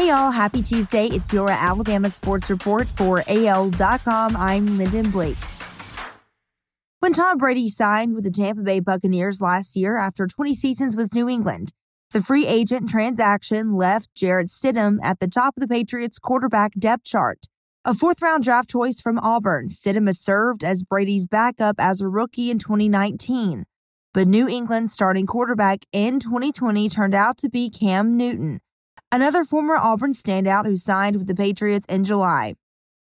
Hey y'all, happy Tuesday. It's your Alabama Sports Report for AL.com. I'm Lyndon Blake. When Tom Brady signed with the Tampa Bay Buccaneers last year after 20 seasons with New England, the free agent transaction left Jarrett Stidham at the top of the Patriots quarterback depth chart. A fourth round draft choice from Auburn, Stidham has served as Brady's backup as a rookie in 2019. But New England's starting quarterback in 2020 turned out to be Cam Newton another former Auburn standout who signed with the Patriots in July.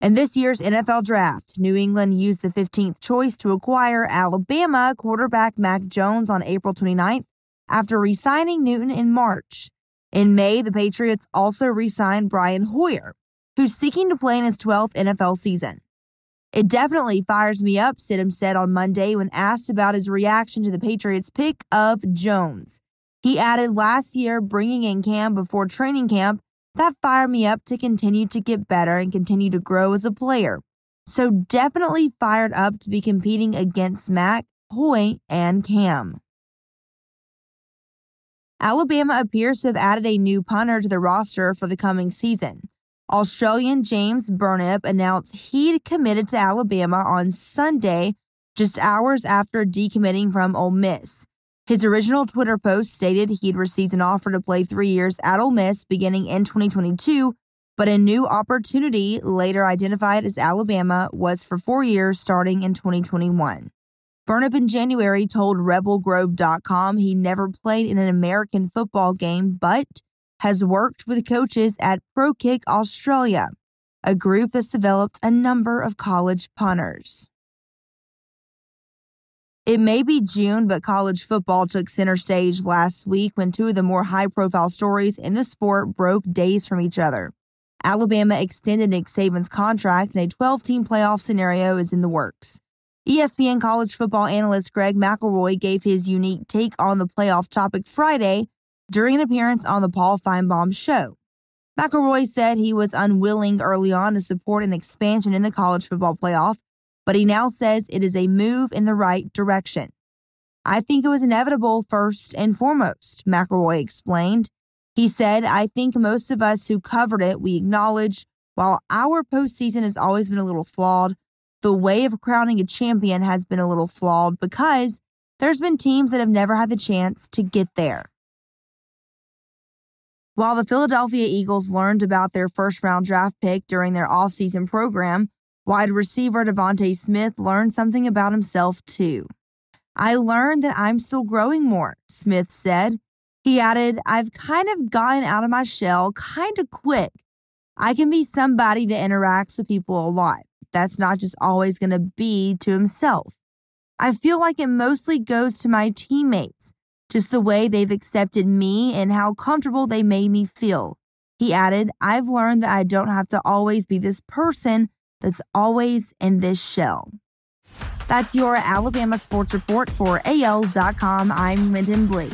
In this year's NFL draft, New England used the 15th choice to acquire Alabama quarterback Mac Jones on April 29th after re signing Newton in March. In May, the Patriots also re signed Brian Hoyer, who's seeking to play in his 12th NFL season. It definitely fires me up, Stidham said on Monday when asked about his reaction to the Patriots' pick of Jones. He added last year, bringing in Cam before training camp, that fired me up to continue to get better and continue to grow as a player. So definitely fired up to be competing against Mac, Hoy, and Cam. Alabama appears to have added a new punter to the roster for the coming season. Australian James Burnip announced he'd committed to Alabama on Sunday, just hours after decommitting from Ole Miss. His original Twitter post stated he'd received an offer to play three years at Ole Miss beginning in 2022, but a new opportunity, later identified as Alabama, was for four years starting in 2021. Burnip in January told RebelGrove.com he never played in an American football game, but has worked with coaches at ProKick Australia, a group that's developed a number of college punters. It may be June, but college football took center stage last week when two of the more high profile stories in the sport broke days from each other. Alabama extended Nick Saban's contract and a 12 team playoff scenario is in the works. ESPN college football analyst Greg McElroy gave his unique take on the playoff topic Friday during an appearance on the Paul Finebaum show. McElroy said he was unwilling early on to support an expansion in the college football playoff but he now says it is a move in the right direction. I think it was inevitable first and foremost, McElroy explained. He said, I think most of us who covered it, we acknowledge while our postseason has always been a little flawed, the way of crowning a champion has been a little flawed because there's been teams that have never had the chance to get there. While the Philadelphia Eagles learned about their first round draft pick during their offseason program, Wide receiver DeVonta Smith learned something about himself too. I learned that I'm still growing more, Smith said. He added, I've kind of gotten out of my shell kind of quick. I can be somebody that interacts with people a lot. That's not just always going to be to himself. I feel like it mostly goes to my teammates, just the way they've accepted me and how comfortable they made me feel. He added, I've learned that I don't have to always be this person that's always in this shell. That's your Alabama Sports Report for AL.com. I'm Lyndon Blake.